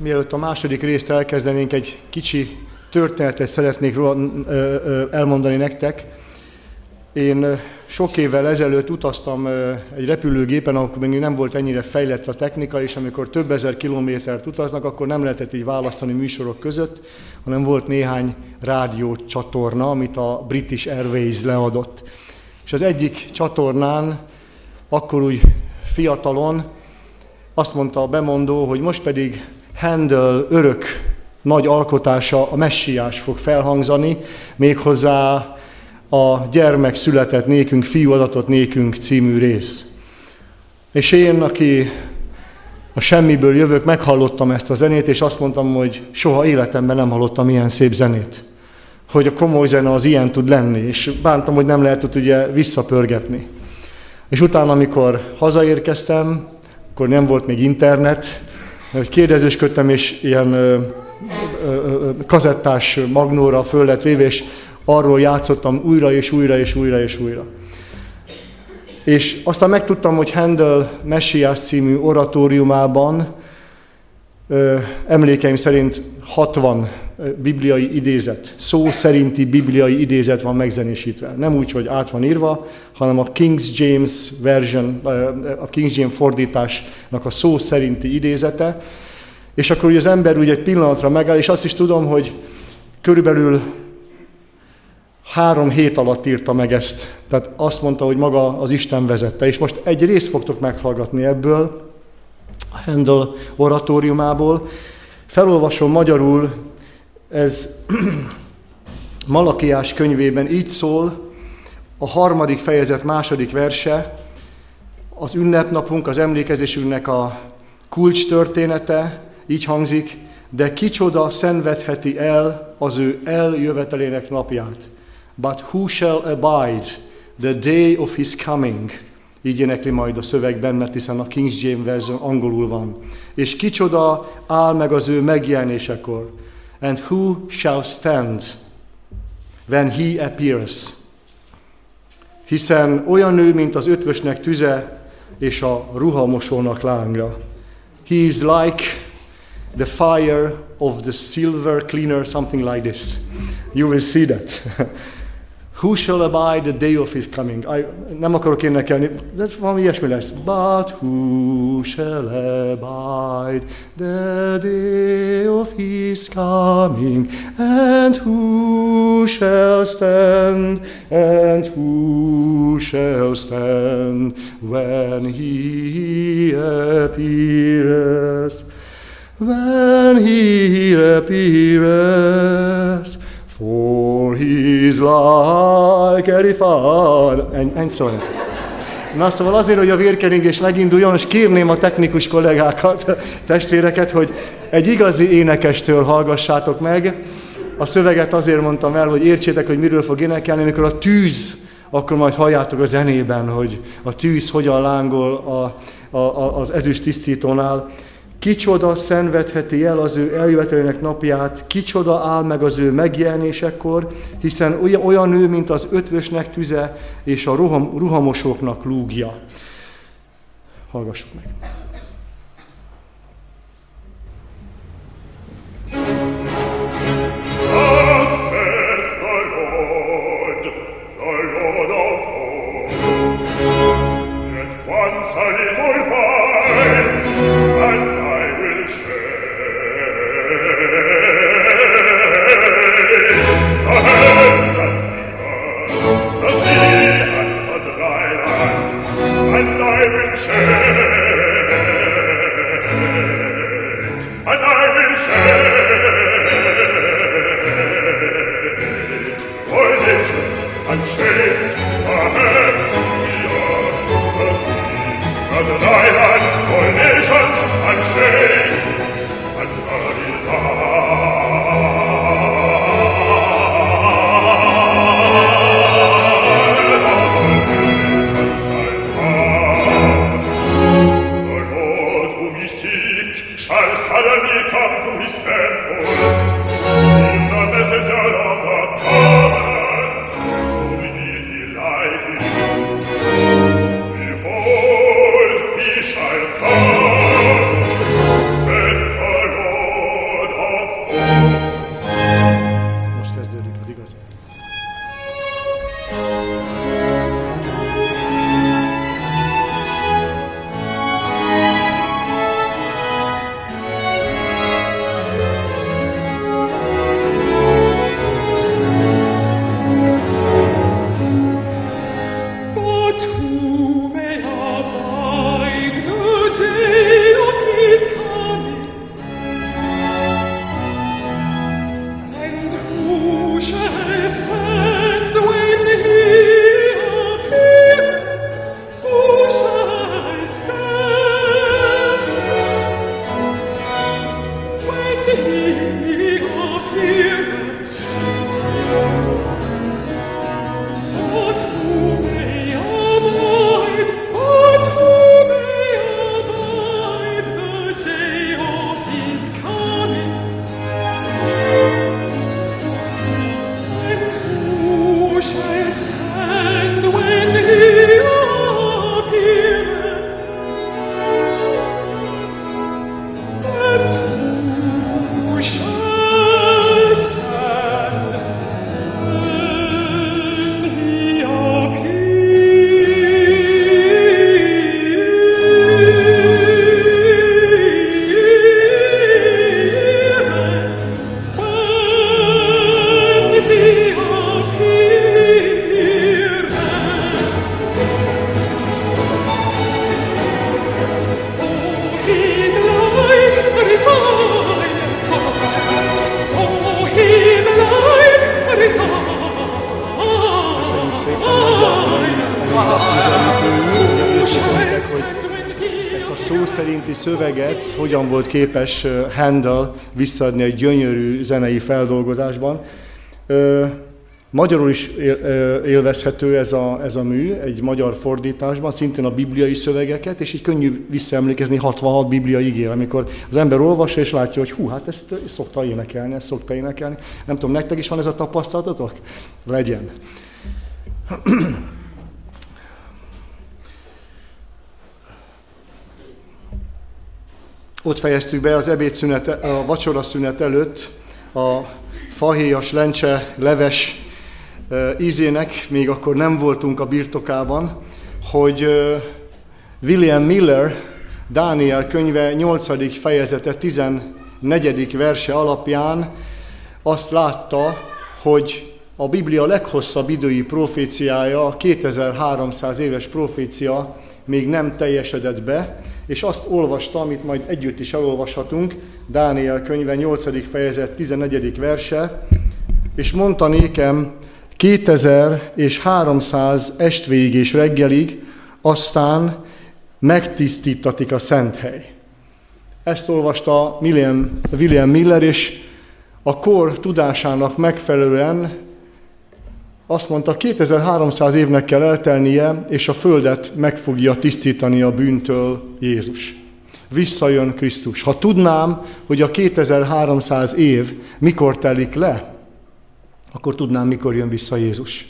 mielőtt a második részt elkezdenénk, egy kicsi történetet szeretnék elmondani nektek. Én sok évvel ezelőtt utaztam egy repülőgépen, akkor még nem volt ennyire fejlett a technika, és amikor több ezer kilométert utaznak, akkor nem lehetett így választani műsorok között, hanem volt néhány rádiócsatorna, amit a British Airways leadott. És az egyik csatornán, akkor úgy fiatalon, azt mondta a bemondó, hogy most pedig Handel örök nagy alkotása, a messiás fog felhangzani, méghozzá a gyermek született nékünk, fiú adatot nékünk című rész. És én, aki a semmiből jövök, meghallottam ezt a zenét, és azt mondtam, hogy soha életemben nem hallottam ilyen szép zenét. Hogy a komoly zene az ilyen tud lenni, és bántam, hogy nem lehet ugye visszapörgetni. És utána, amikor hazaérkeztem, akkor nem volt még internet, hogy kérdezősködtem, és ilyen ö, ö, ö, kazettás magnóra föl lett véve, és arról játszottam újra és újra és újra és újra. És aztán megtudtam, hogy Handel Messiás című oratóriumában ö, emlékeim szerint 60 bibliai idézet, szó szerinti bibliai idézet van megzenésítve. Nem úgy, hogy át van írva, hanem a King's James version, a King's James fordításnak a szó szerinti idézete. És akkor ugye az ember úgy egy pillanatra megáll, és azt is tudom, hogy körülbelül három hét alatt írta meg ezt. Tehát azt mondta, hogy maga az Isten vezette. És most egy részt fogtok meghallgatni ebből, a Handel oratóriumából. Felolvasom magyarul, ez Malakiás könyvében így szól, a harmadik fejezet második verse, az ünnepnapunk, az emlékezésünknek a kulcs története, így hangzik, de kicsoda szenvedheti el az ő eljövetelének napját. But who shall abide the day of his coming? Így énekli majd a szövegben, mert hiszen a King James version angolul van. És kicsoda áll meg az ő megjelenésekor. And who shall stand when he appears? Hiszen olyan nő, mint az ötvösnek tüze, és a ruhamosónak lángra. He is like the fire of the silver cleaner, something like this. You will see that. Who shall abide the day of his coming? I, nem akarok énekelni, de valami ilyesmi lesz. But who shall abide the day of his coming? And who shall stand? And who shall stand when he appears? When he appears. For he's like fun. And, and so on. Na szóval azért, hogy a vérkeringés meginduljon, és kérném a technikus kollégákat, testvéreket, hogy egy igazi énekestől hallgassátok meg. A szöveget azért mondtam el, hogy értsétek, hogy miről fog énekelni, amikor a tűz, akkor majd halljátok a zenében, hogy a tűz hogyan lángol a, a, a, az ezüst tisztítónál. Kicsoda szenvedheti el az ő eljövetelének napját, kicsoda áll meg az ő megjelenésekor, hiszen olyan, nő, mint az ötvösnek tüze és a ruham, ruhamosoknak lúgja. Hallgassuk meg! Hogyan volt képes Handel visszaadni egy gyönyörű zenei feldolgozásban. Magyarul is élvezhető ez a, ez a mű, egy magyar fordításban, szintén a bibliai szövegeket, és így könnyű visszaemlékezni 66 bibliai igére, amikor az ember olvassa és látja, hogy hú, hát ezt szokta énekelni, ezt szokta énekelni. Nem tudom, nektek is van ez a tapasztalatotok? Legyen. Ott fejeztük be az ebédszünet, a vacsora szünet előtt a fahéjas, lencse, leves ízének, még akkor nem voltunk a birtokában, hogy William Miller Dániel könyve 8. fejezete 14. verse alapján azt látta, hogy a Biblia leghosszabb idői proféciája, a 2300 éves profécia még nem teljesedett be, és azt olvasta, amit majd együtt is elolvashatunk, Dániel könyve 8. fejezet 14. verse, és mondta nékem, 2000 és 300 estvég és reggelig, aztán megtisztítatik a szent hely. Ezt olvasta William, William Miller, és a kor tudásának megfelelően azt mondta, 2300 évnek kell eltelnie, és a földet meg fogja tisztítani a bűntől Jézus. Visszajön Krisztus. Ha tudnám, hogy a 2300 év mikor telik le, akkor tudnám, mikor jön vissza Jézus.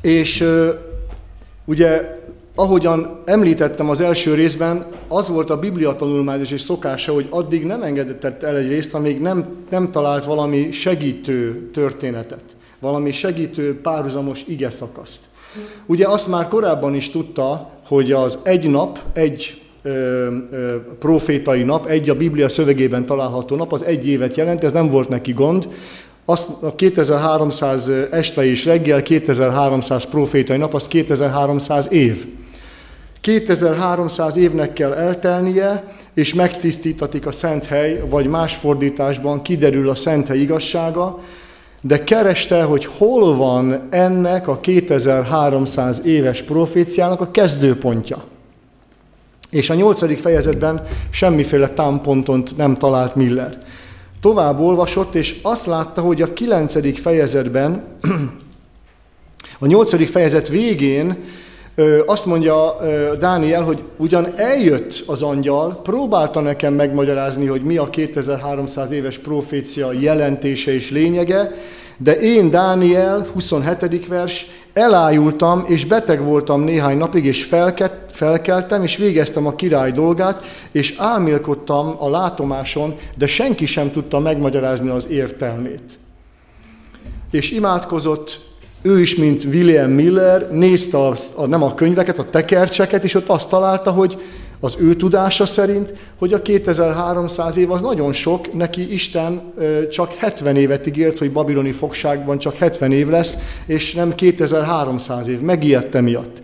És ugye, ahogyan említettem az első részben, az volt a Biblia tanulmányos és szokása, hogy addig nem engedett el egy részt, amíg nem, nem talált valami segítő történetet, valami segítő párhuzamos ige szakaszt. Ugye azt már korábban is tudta, hogy az egy nap, egy profétai nap, egy a Biblia szövegében található nap, az egy évet jelent, ez nem volt neki gond. Azt a 2300 este és reggel, 2300 profétai nap, az 2300 év. 2300 évnek kell eltelnie, és megtisztítatik a szent hely, vagy más fordításban kiderül a szent hely igazsága, de kereste, hogy hol van ennek a 2300 éves proféciának a kezdőpontja. És a nyolcadik fejezetben semmiféle támponton nem talált Miller. Tovább olvasott, és azt látta, hogy a kilencedik fejezetben, a nyolcadik fejezet végén azt mondja Dániel, hogy ugyan eljött az angyal, próbálta nekem megmagyarázni, hogy mi a 2300 éves profécia jelentése és lényege, de én, Dániel, 27. vers, elájultam, és beteg voltam néhány napig, és felkett, felkeltem, és végeztem a király dolgát, és álmélkodtam a látomáson, de senki sem tudta megmagyarázni az értelmét. És imádkozott, ő is, mint William Miller, nézte azt, a, nem a könyveket, a tekercseket, és ott azt találta, hogy az ő tudása szerint, hogy a 2300 év az nagyon sok, neki Isten csak 70 évet ígért, hogy babiloni fogságban csak 70 év lesz, és nem 2300 év. Megijedte miatt.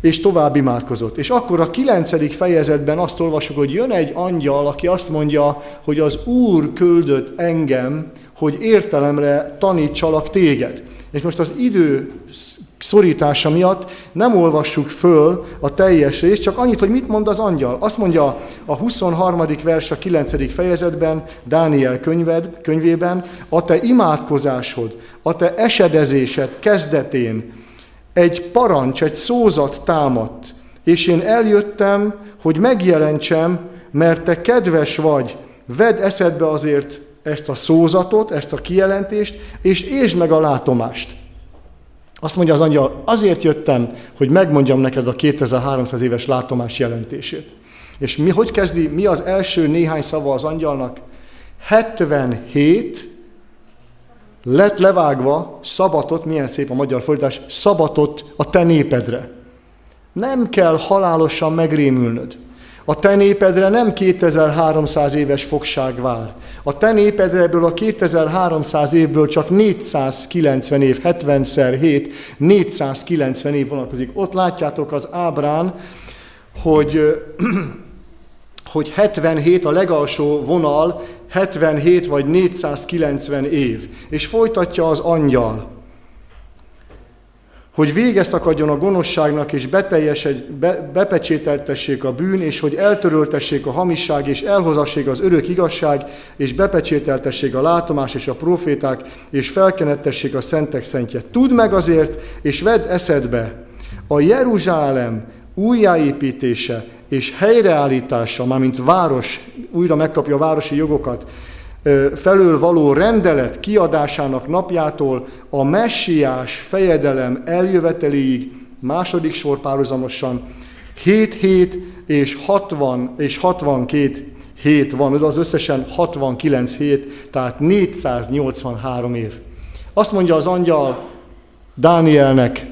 És tovább imádkozott. És akkor a kilencedik fejezetben azt olvasok, hogy jön egy angyal, aki azt mondja, hogy az Úr küldött engem, hogy értelemre tanítsalak téged. És most az idő szorítása miatt nem olvassuk föl a teljes részt, csak annyit, hogy mit mond az angyal. Azt mondja a 23. vers a 9. fejezetben, Dániel könyved, könyvében, a te imádkozásod, a te esedezésed kezdetén egy parancs, egy szózat támadt, és én eljöttem, hogy megjelentsem, mert te kedves vagy, vedd eszedbe azért ezt a szózatot, ezt a kijelentést, és értsd meg a látomást. Azt mondja az angyal, azért jöttem, hogy megmondjam neked a 2300 éves látomás jelentését. És mi, hogy kezdi, mi az első néhány szava az angyalnak? 77 lett levágva szabatot, milyen szép a magyar fordítás, szabatot a te népedre. Nem kell halálosan megrémülnöd. A te népedre nem 2300 éves fogság vár. A te népedre ebből a 2300 évből csak 490 év, 70-szer 7, 490 év vonatkozik. Ott látjátok az ábrán, hogy, hogy 77 a legalsó vonal, 77 vagy 490 év. És folytatja az angyal. Hogy vége szakadjon a gonoszságnak, és be, bepecsételtessék a bűn, és hogy eltöröltessék a hamisság, és elhozassék az örök igazság, és bepecsételtessék a látomás és a proféták, és felkenettessék a szentek szentje. Tudd meg azért, és vedd eszedbe, a Jeruzsálem újjáépítése és helyreállítása, mármint város, újra megkapja a városi jogokat, felől való rendelet kiadásának napjától a messiás fejedelem eljöveteléig, második sor párhuzamosan, 7 hét és 60 és 62 hét van, ez az összesen 69 hét, tehát 483 év. Azt mondja az angyal Dánielnek,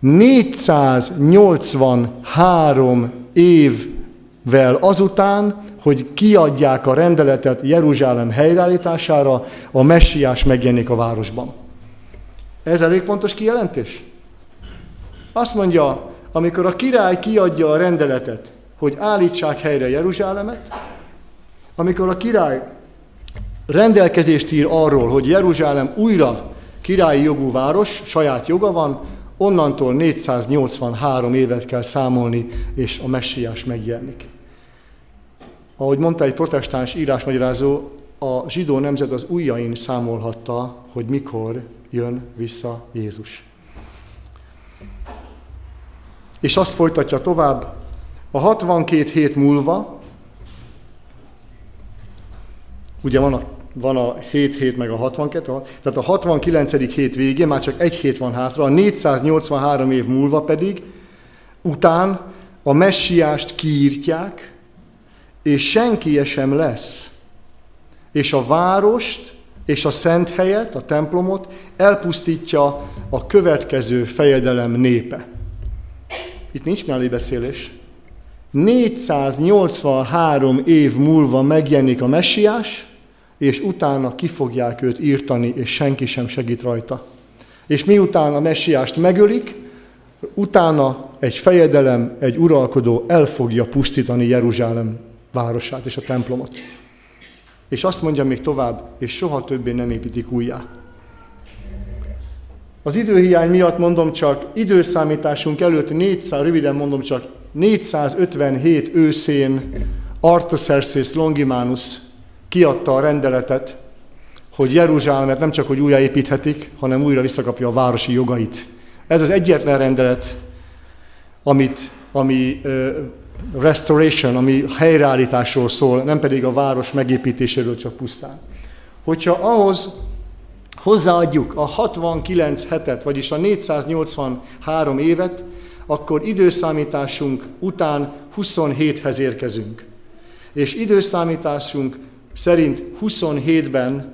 483 évvel azután, hogy kiadják a rendeletet Jeruzsálem helyreállítására, a messiás megjelenik a városban. Ez elég pontos kijelentés? Azt mondja, amikor a király kiadja a rendeletet, hogy állítsák helyre Jeruzsálemet, amikor a király rendelkezést ír arról, hogy Jeruzsálem újra királyi jogú város, saját joga van, onnantól 483 évet kell számolni, és a messiás megjelenik. Ahogy mondta egy protestáns írásmagyarázó, a zsidó nemzet az ujjain számolhatta, hogy mikor jön vissza Jézus. És azt folytatja tovább, a 62 hét múlva, ugye van a, van a 7 hét meg a 62, tehát a 69. hét végén már csak egy hét van hátra, a 483 év múlva pedig, után a messiást kiírtják, és senki sem lesz. És a várost és a szent helyet, a templomot elpusztítja a következő fejedelem népe. Itt nincs mellébeszélés. 483 év múlva megjelenik a messiás, és utána ki fogják őt írtani, és senki sem segít rajta. És miután a messiást megölik, utána egy fejedelem, egy uralkodó el fogja pusztítani Jeruzsálem városát és a templomot. És azt mondja még tovább, és soha többé nem építik újjá. Az időhiány miatt mondom csak, időszámításunk előtt 400, röviden mondom csak, 457 őszén Artaxerxes Longimanus kiadta a rendeletet, hogy Jeruzsálemet nem csak hogy újjáépíthetik, hanem újra visszakapja a városi jogait. Ez az egyetlen rendelet, amit, ami restoration, ami helyreállításról szól, nem pedig a város megépítéséről csak pusztán. Hogyha ahhoz hozzáadjuk a 69 hetet, vagyis a 483 évet, akkor időszámításunk után 27-hez érkezünk. És időszámításunk szerint 27-ben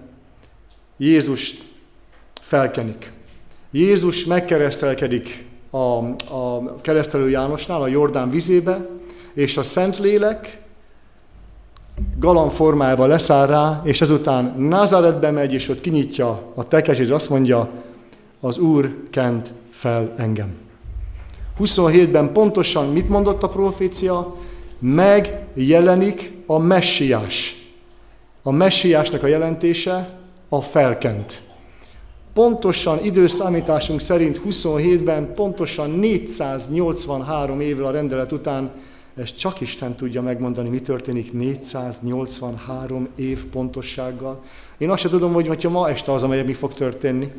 Jézus felkenik. Jézus megkeresztelkedik a, a keresztelő Jánosnál, a Jordán vizébe, és a Szentlélek galamb formájában leszáll rá, és ezután Nazaretbe megy, és ott kinyitja a tekes, és azt mondja, az Úr kent fel engem. 27-ben pontosan mit mondott a profécia? Megjelenik a messiás. A messiásnak a jelentése a felkent. Pontosan időszámításunk szerint 27-ben, pontosan 483 évvel a rendelet után ezt csak Isten tudja megmondani, mi történik 483 év pontossággal. Én azt sem tudom, hogy hogyha ma este az, amelyek mi fog történni.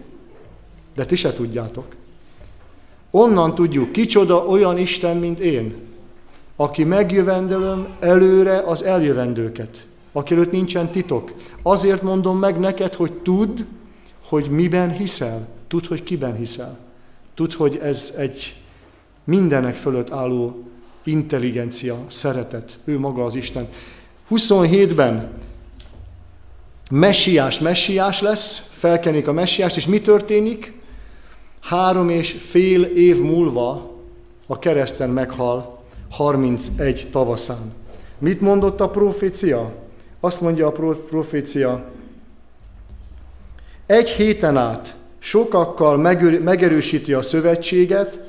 De ti se tudjátok. Onnan tudjuk, kicsoda olyan Isten, mint én, aki megjövendelöm előre az eljövendőket, aki előtt nincsen titok. Azért mondom meg neked, hogy tudd, hogy miben hiszel. Tudd, hogy kiben hiszel. Tudd, hogy ez egy mindenek fölött álló intelligencia, szeretet, ő maga az Isten. 27-ben messiás messiás lesz, felkenik a messiást, és mi történik? Három és fél év múlva a kereszten meghal 31 tavaszán. Mit mondott a profécia? Azt mondja a profécia, egy héten át sokakkal megerősíti a szövetséget,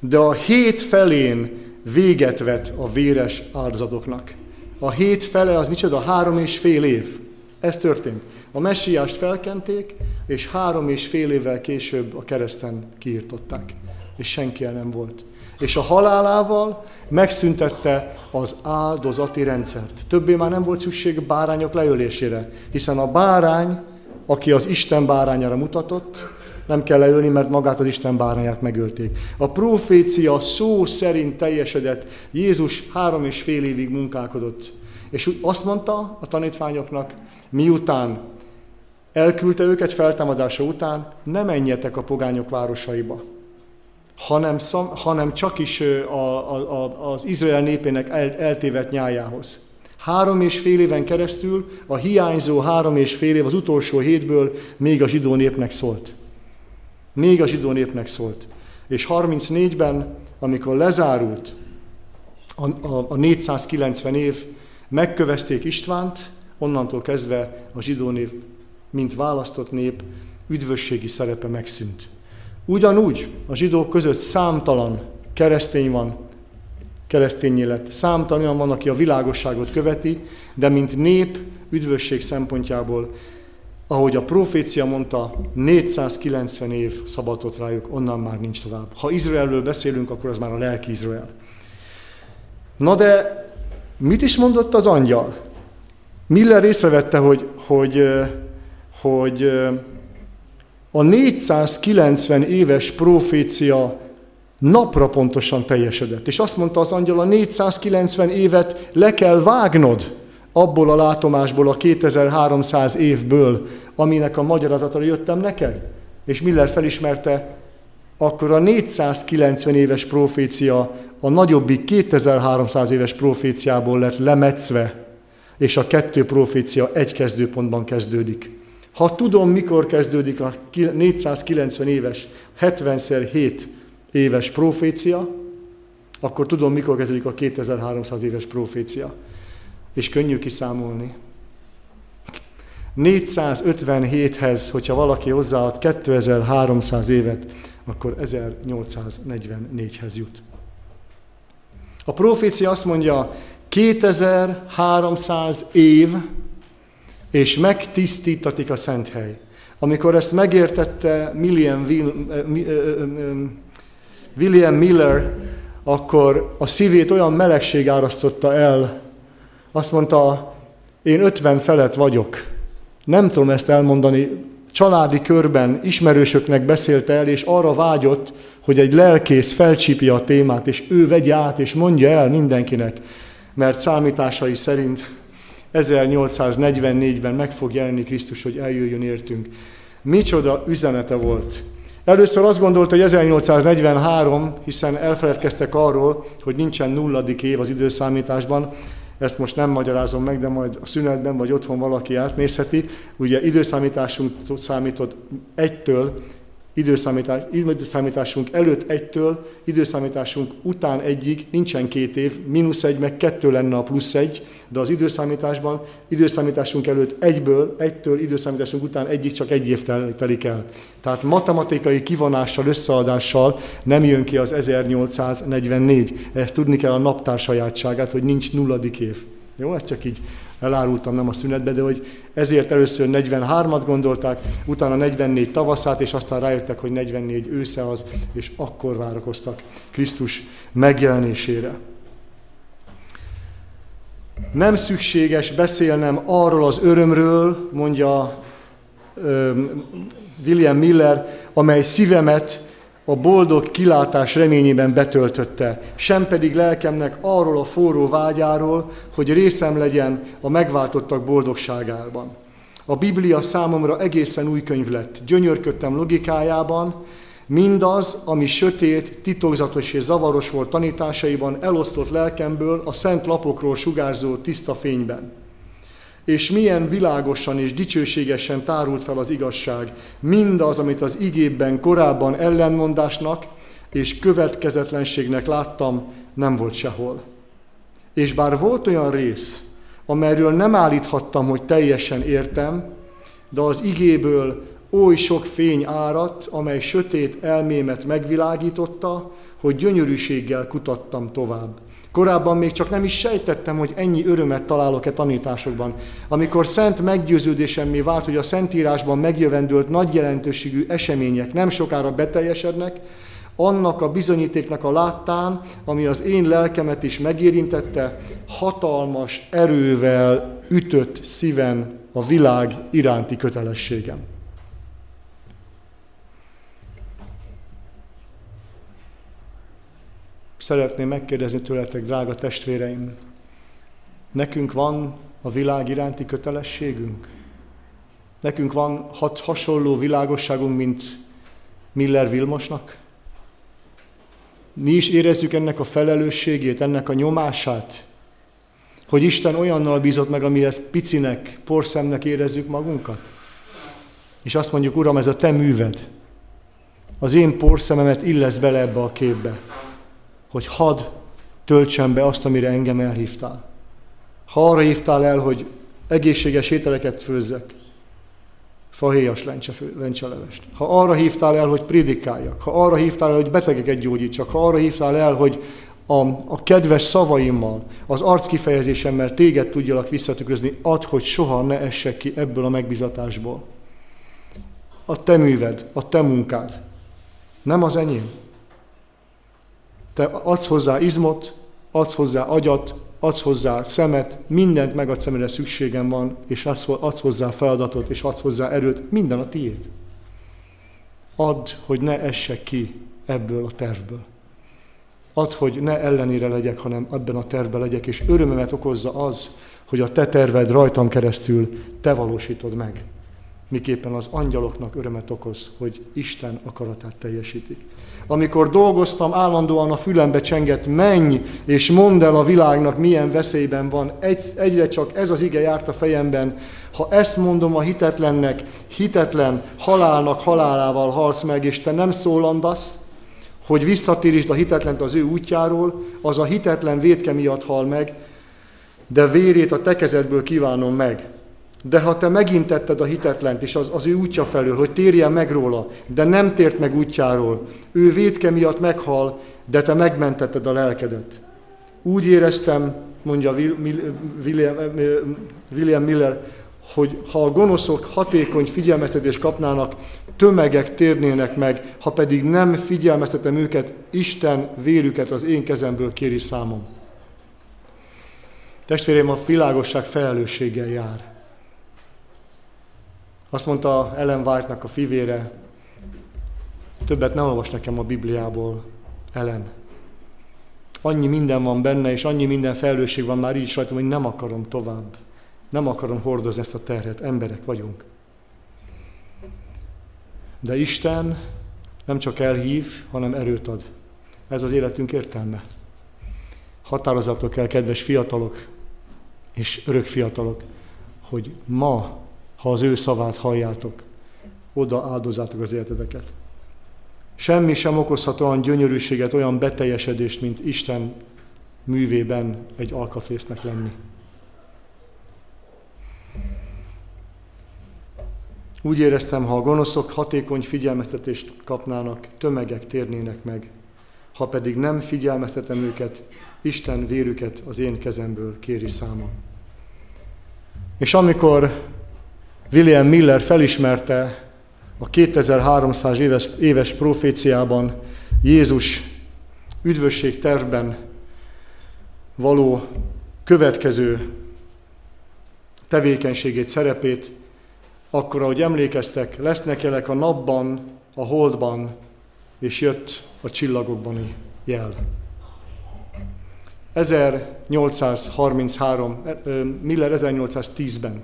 de a hét felén véget vet a véres áldozatoknak. A hét fele az micsoda? Három és fél év. Ez történt. A messiást felkenték, és három és fél évvel később a kereszten kiirtották. és senki el nem volt. És a halálával megszüntette az áldozati rendszert. Többé már nem volt szükség bárányok leölésére, hiszen a bárány, aki az Isten bárányára mutatott, nem kell leölni, mert magát az Isten bárányát megölték. A profécia szó szerint teljesedett, Jézus három és fél évig munkálkodott. És azt mondta a tanítványoknak, miután elküldte őket feltámadása után, ne menjetek a pogányok városaiba, hanem, szam, hanem csak is a, a, a, az Izrael népének el, eltévedt nyájához. Három és fél éven keresztül a hiányzó három és fél év az utolsó hétből még a zsidó népnek szólt. Még a zsidó népnek szólt. És 34-ben, amikor lezárult a, a, a 490 év, megkövezték Istvánt, onnantól kezdve a zsidó nép, mint választott nép, üdvösségi szerepe megszűnt. Ugyanúgy a zsidók között számtalan keresztény van, keresztény élet. Számtalan van, aki a világosságot követi, de mint nép üdvösség szempontjából, ahogy a profécia mondta, 490 év szabadott rájuk, onnan már nincs tovább. Ha Izraelről beszélünk, akkor az már a lelki Izrael. Na de mit is mondott az angyal? Miller észrevette, hogy, hogy, hogy a 490 éves profécia napra pontosan teljesedett. És azt mondta az angyal, a 490 évet le kell vágnod abból a látomásból, a 2300 évből, aminek a magyarázatra jöttem neked. És Miller felismerte, akkor a 490 éves profécia a nagyobbik 2300 éves proféciából lett lemetszve, és a kettő profécia egy kezdőpontban kezdődik. Ha tudom, mikor kezdődik a 490 éves, 70x7 éves profécia, akkor tudom, mikor kezdődik a 2300 éves profécia. És könnyű kiszámolni. 457-hez, hogyha valaki hozzáad 2300 évet, akkor 1844-hez jut. A profécia azt mondja, 2300 év, és megtisztítatik a szent hely. Amikor ezt megértette William, William Miller, akkor a szívét olyan melegség árasztotta el, azt mondta, én 50 felett vagyok. Nem tudom ezt elmondani, családi körben ismerősöknek beszélte el, és arra vágyott, hogy egy lelkész felcsípja a témát, és ő vegye át, és mondja el mindenkinek, mert számításai szerint 1844-ben meg fog jelenni Krisztus, hogy eljöjjön értünk. Micsoda üzenete volt. Először azt gondolta, hogy 1843, hiszen elfeledkeztek arról, hogy nincsen nulladik év az időszámításban, ezt most nem magyarázom meg, de majd a szünetben vagy otthon valaki átnézheti. Ugye időszámításunk számított egytől időszámítás, időszámításunk előtt egytől, időszámításunk után egyig nincsen két év, mínusz egy, meg kettő lenne a plusz egy, de az időszámításban időszámításunk előtt egyből, egytől, időszámításunk után egyig csak egy év telik el. Tehát matematikai kivonással, összeadással nem jön ki az 1844. Ezt tudni kell a naptár sajátságát, hogy nincs nulladik év. Jó, ez csak így elárultam nem a szünetbe, de hogy ezért először 43-at gondolták, utána 44 tavaszát, és aztán rájöttek, hogy 44 ősze az, és akkor várakoztak Krisztus megjelenésére. Nem szükséges beszélnem arról az örömről, mondja William Miller, amely szívemet a boldog kilátás reményében betöltötte, sem pedig lelkemnek arról a forró vágyáról, hogy részem legyen a megváltottak boldogságában. A Biblia számomra egészen új könyv lett. Gyönyörködtem logikájában, mindaz, ami sötét, titokzatos és zavaros volt tanításaiban, elosztott lelkemből a szent lapokról sugárzó tiszta fényben és milyen világosan és dicsőségesen tárult fel az igazság. Mindaz, amit az igében korábban ellenmondásnak és következetlenségnek láttam, nem volt sehol. És bár volt olyan rész, amelyről nem állíthattam, hogy teljesen értem, de az igéből oly sok fény áradt, amely sötét elmémet megvilágította, hogy gyönyörűséggel kutattam tovább. Korábban még csak nem is sejtettem, hogy ennyi örömet találok-e tanításokban. Amikor szent meggyőződésemmé vált, hogy a Szentírásban megjövendőlt nagy jelentőségű események nem sokára beteljesednek, Annak a bizonyítéknak a láttán, ami az én lelkemet is megérintette, hatalmas erővel ütött szíven a világ iránti kötelességem. Szeretném megkérdezni tőletek, drága testvéreim, nekünk van a világ iránti kötelességünk? Nekünk van hasonló világosságunk, mint Miller Vilmosnak? Mi is érezzük ennek a felelősségét, ennek a nyomását, hogy Isten olyannal bízott meg, amihez picinek, porszemnek érezzük magunkat? És azt mondjuk, Uram, ez a te műved. Az én porszememet illesz bele ebbe a képbe, hogy hadd töltsem be azt, amire engem elhívtál. Ha arra hívtál el, hogy egészséges ételeket főzzek, fahéjas lencselevest. Ha arra hívtál el, hogy prédikáljak, ha arra hívtál el, hogy betegeket gyógyítsak, ha arra hívtál el, hogy a, a kedves szavaimmal, az arckifejezésemmel téged tudjalak visszatükrözni, add, hogy soha ne essek ki ebből a megbizatásból. A te műved, a te munkád, nem az enyém. Te adsz hozzá izmot, adsz hozzá agyat, adsz hozzá szemet, mindent megadsz, amire szükségem van, és adsz hozzá feladatot, és adsz hozzá erőt, minden a tiéd. Add, hogy ne essek ki ebből a tervből. Add, hogy ne ellenére legyek, hanem ebben a tervben legyek, és örömömet okozza az, hogy a te terved rajtam keresztül te valósítod meg. Miképpen az angyaloknak örömet okoz, hogy Isten akaratát teljesítik. Amikor dolgoztam, állandóan a fülembe csengett, menj és mondd el a világnak, milyen veszélyben van. Egy, egyre csak ez az ige járt a fejemben. Ha ezt mondom a hitetlennek, hitetlen halálnak halálával halsz meg, és te nem szólandasz, hogy visszatérítsd a hitetlent az ő útjáról, az a hitetlen védke miatt hal meg, de vérét a te kezedből kívánom meg. De ha te megintetted a hitetlent és az, az ő útja felől, hogy térjen meg róla, de nem tért meg útjáról, ő védke miatt meghal, de te megmentetted a lelkedet. Úgy éreztem, mondja William, William Miller, hogy ha a gonoszok hatékony figyelmeztetést kapnának, tömegek térnének meg, ha pedig nem figyelmeztetem őket, Isten vérüket az én kezemből kéri számom. Testvérem, a világosság felelősséggel jár. Azt mondta Ellen White-nak a fivére, többet ne olvas nekem a Bibliából, Ellen. Annyi minden van benne, és annyi minden felelősség van már így rajtam, hogy nem akarom tovább. Nem akarom hordozni ezt a terhet, emberek vagyunk. De Isten nem csak elhív, hanem erőt ad. Ez az életünk értelme. Határozatok kell, kedves fiatalok és örök fiatalok, hogy ma ha az ő szavát halljátok, oda áldozátok az életedeket. Semmi sem okozhat olyan gyönyörűséget, olyan beteljesedést, mint Isten művében egy alkatrésznek lenni. Úgy éreztem, ha a gonoszok hatékony figyelmeztetést kapnának, tömegek térnének meg. Ha pedig nem figyelmeztetem őket, Isten vérüket az én kezemből kéri számon. És amikor William Miller felismerte a 2300 éves, éves proféciában Jézus üdvösség tervben való következő tevékenységét, szerepét, akkor, ahogy emlékeztek, lesznek jelek a napban, a holdban, és jött a csillagokbani jel. 1833, Miller 1810-ben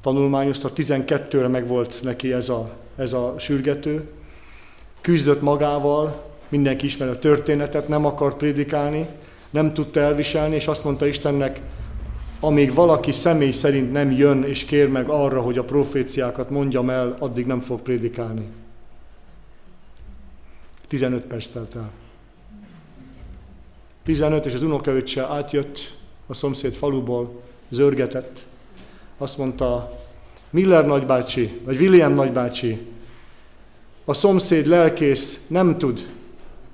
tanulmányozta, 12-re meg volt neki ez a, ez a sürgető. Küzdött magával, mindenki ismeri a történetet, nem akart prédikálni, nem tudta elviselni, és azt mondta Istennek, amíg valaki személy szerint nem jön és kér meg arra, hogy a proféciákat mondjam el, addig nem fog prédikálni. 15 perc telt el. 15, és az unokaöccse átjött a szomszéd faluból, zörgetett, azt mondta Miller nagybácsi, vagy William nagybácsi, a szomszéd lelkész nem tud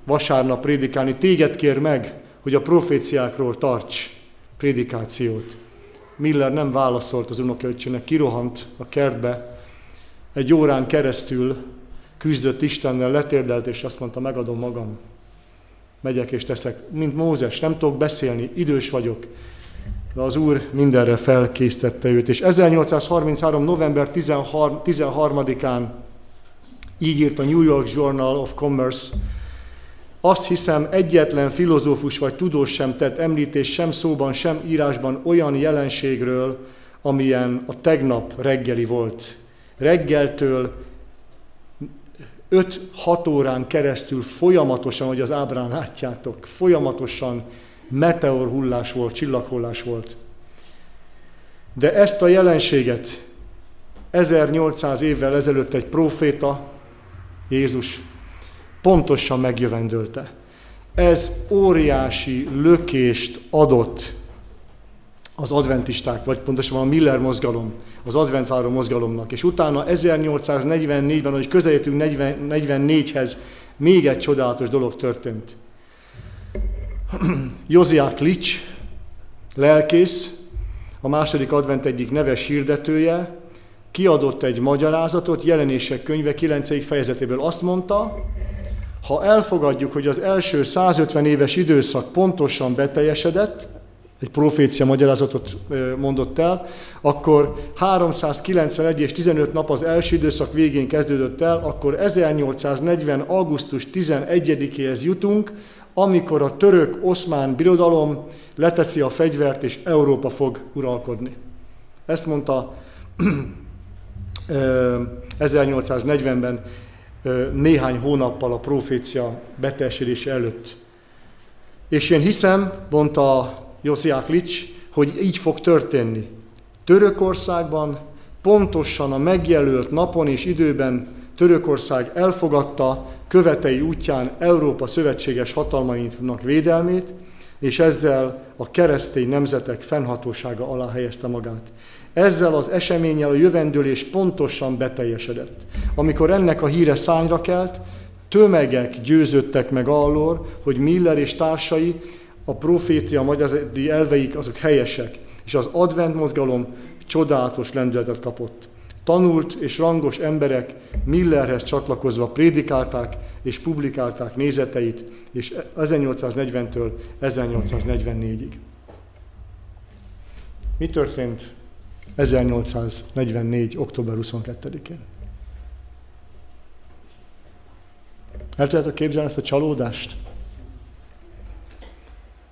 vasárnap prédikálni, téged kér meg, hogy a proféciákról tarts prédikációt. Miller nem válaszolt az unokaöccsének, kirohant a kertbe, egy órán keresztül küzdött Istennel, letérdelt, és azt mondta, megadom magam. Megyek és teszek, mint Mózes, nem tudok beszélni, idős vagyok. De az Úr mindenre felkésztette őt. És 1833. november 13-án így írt a New York Journal of Commerce, azt hiszem, egyetlen filozófus vagy tudós sem tett említés sem szóban, sem írásban olyan jelenségről, amilyen a tegnap reggeli volt. Reggeltől 5-6 órán keresztül folyamatosan, hogy az ábrán látjátok, folyamatosan meteorhullás volt, csillaghullás volt. De ezt a jelenséget 1800 évvel ezelőtt egy proféta, Jézus pontosan megjövendölte. Ez óriási lökést adott az adventisták, vagy pontosabban a Miller mozgalom, az adventváró mozgalomnak. És utána 1844-ben, hogy közelítünk 44-hez, még egy csodálatos dolog történt. Joziák Lics, lelkész, a második advent egyik neves hirdetője, kiadott egy magyarázatot, jelenések könyve 9. fejezetéből. Azt mondta, ha elfogadjuk, hogy az első 150 éves időszak pontosan beteljesedett, egy profécia magyarázatot mondott el, akkor 391 és 15 nap az első időszak végén kezdődött el, akkor 1840. augusztus 11-éhez jutunk, amikor a török-oszmán birodalom leteszi a fegyvert, és Európa fog uralkodni. Ezt mondta 1840-ben néhány hónappal a profécia beteljesedése előtt. És én hiszem, mondta Josiák Lics, hogy így fog történni. Törökországban pontosan a megjelölt napon és időben Törökország elfogadta követei útján Európa szövetséges hatalmainak védelmét, és ezzel a keresztény nemzetek fennhatósága alá helyezte magát. Ezzel az eseménnyel a jövendőlés pontosan beteljesedett. Amikor ennek a híre szányra kelt, tömegek győződtek meg arról, hogy Miller és társai a profétia magyarázati elveik azok helyesek, és az advent mozgalom csodálatos lendületet kapott. Tanult és rangos emberek Millerhez csatlakozva prédikálták és publikálták nézeteit, és 1840-től 1844-ig. Mi történt 1844. október 22-én? El tudjátok képzelni ezt a csalódást?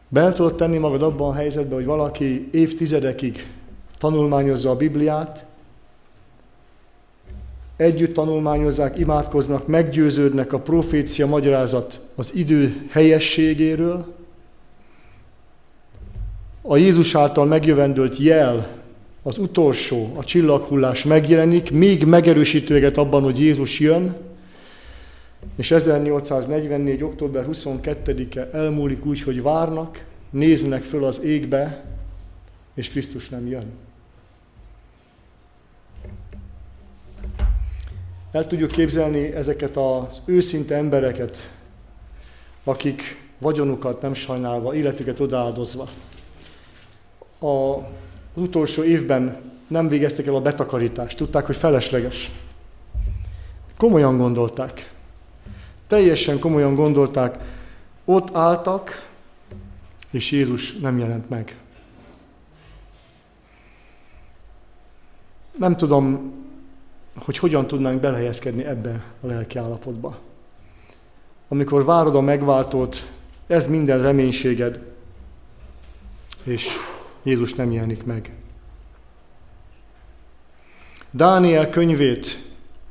Be tudod tenni magad abban a helyzetben, hogy valaki évtizedekig tanulmányozza a Bibliát, együtt tanulmányozzák, imádkoznak, meggyőződnek a profécia magyarázat az idő helyességéről, a Jézus által megjövendőlt jel, az utolsó, a csillaghullás megjelenik, még megerősítőget abban, hogy Jézus jön, és 1844. október 22-e elmúlik úgy, hogy várnak, néznek föl az égbe, és Krisztus nem jön. El tudjuk képzelni ezeket az őszinte embereket, akik vagyonukat nem sajnálva, életüket odaáldozva. A, az utolsó évben nem végeztek el a betakarítást, tudták, hogy felesleges. Komolyan gondolták. Teljesen komolyan gondolták. Ott álltak, és Jézus nem jelent meg. Nem tudom, hogy hogyan tudnánk belehelyezkedni ebbe a lelki állapotba. Amikor várod a megváltót, ez minden reménységed, és Jézus nem jelenik meg. Dániel könyvét,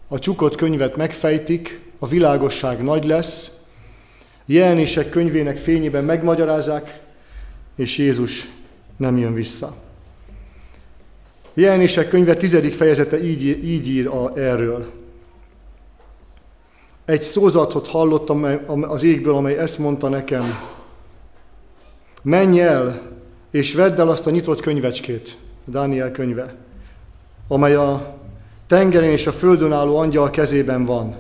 a csukott könyvet megfejtik, a világosság nagy lesz, jelenések könyvének fényében megmagyarázzák, és Jézus nem jön vissza. Jelenések könyve tizedik fejezete így, így ír a, erről. Egy szózatot hallottam az égből, amely ezt mondta nekem. Menj el, és vedd el azt a nyitott könyvecskét, Dániel könyve, amely a tengeren és a földön álló angyal kezében van.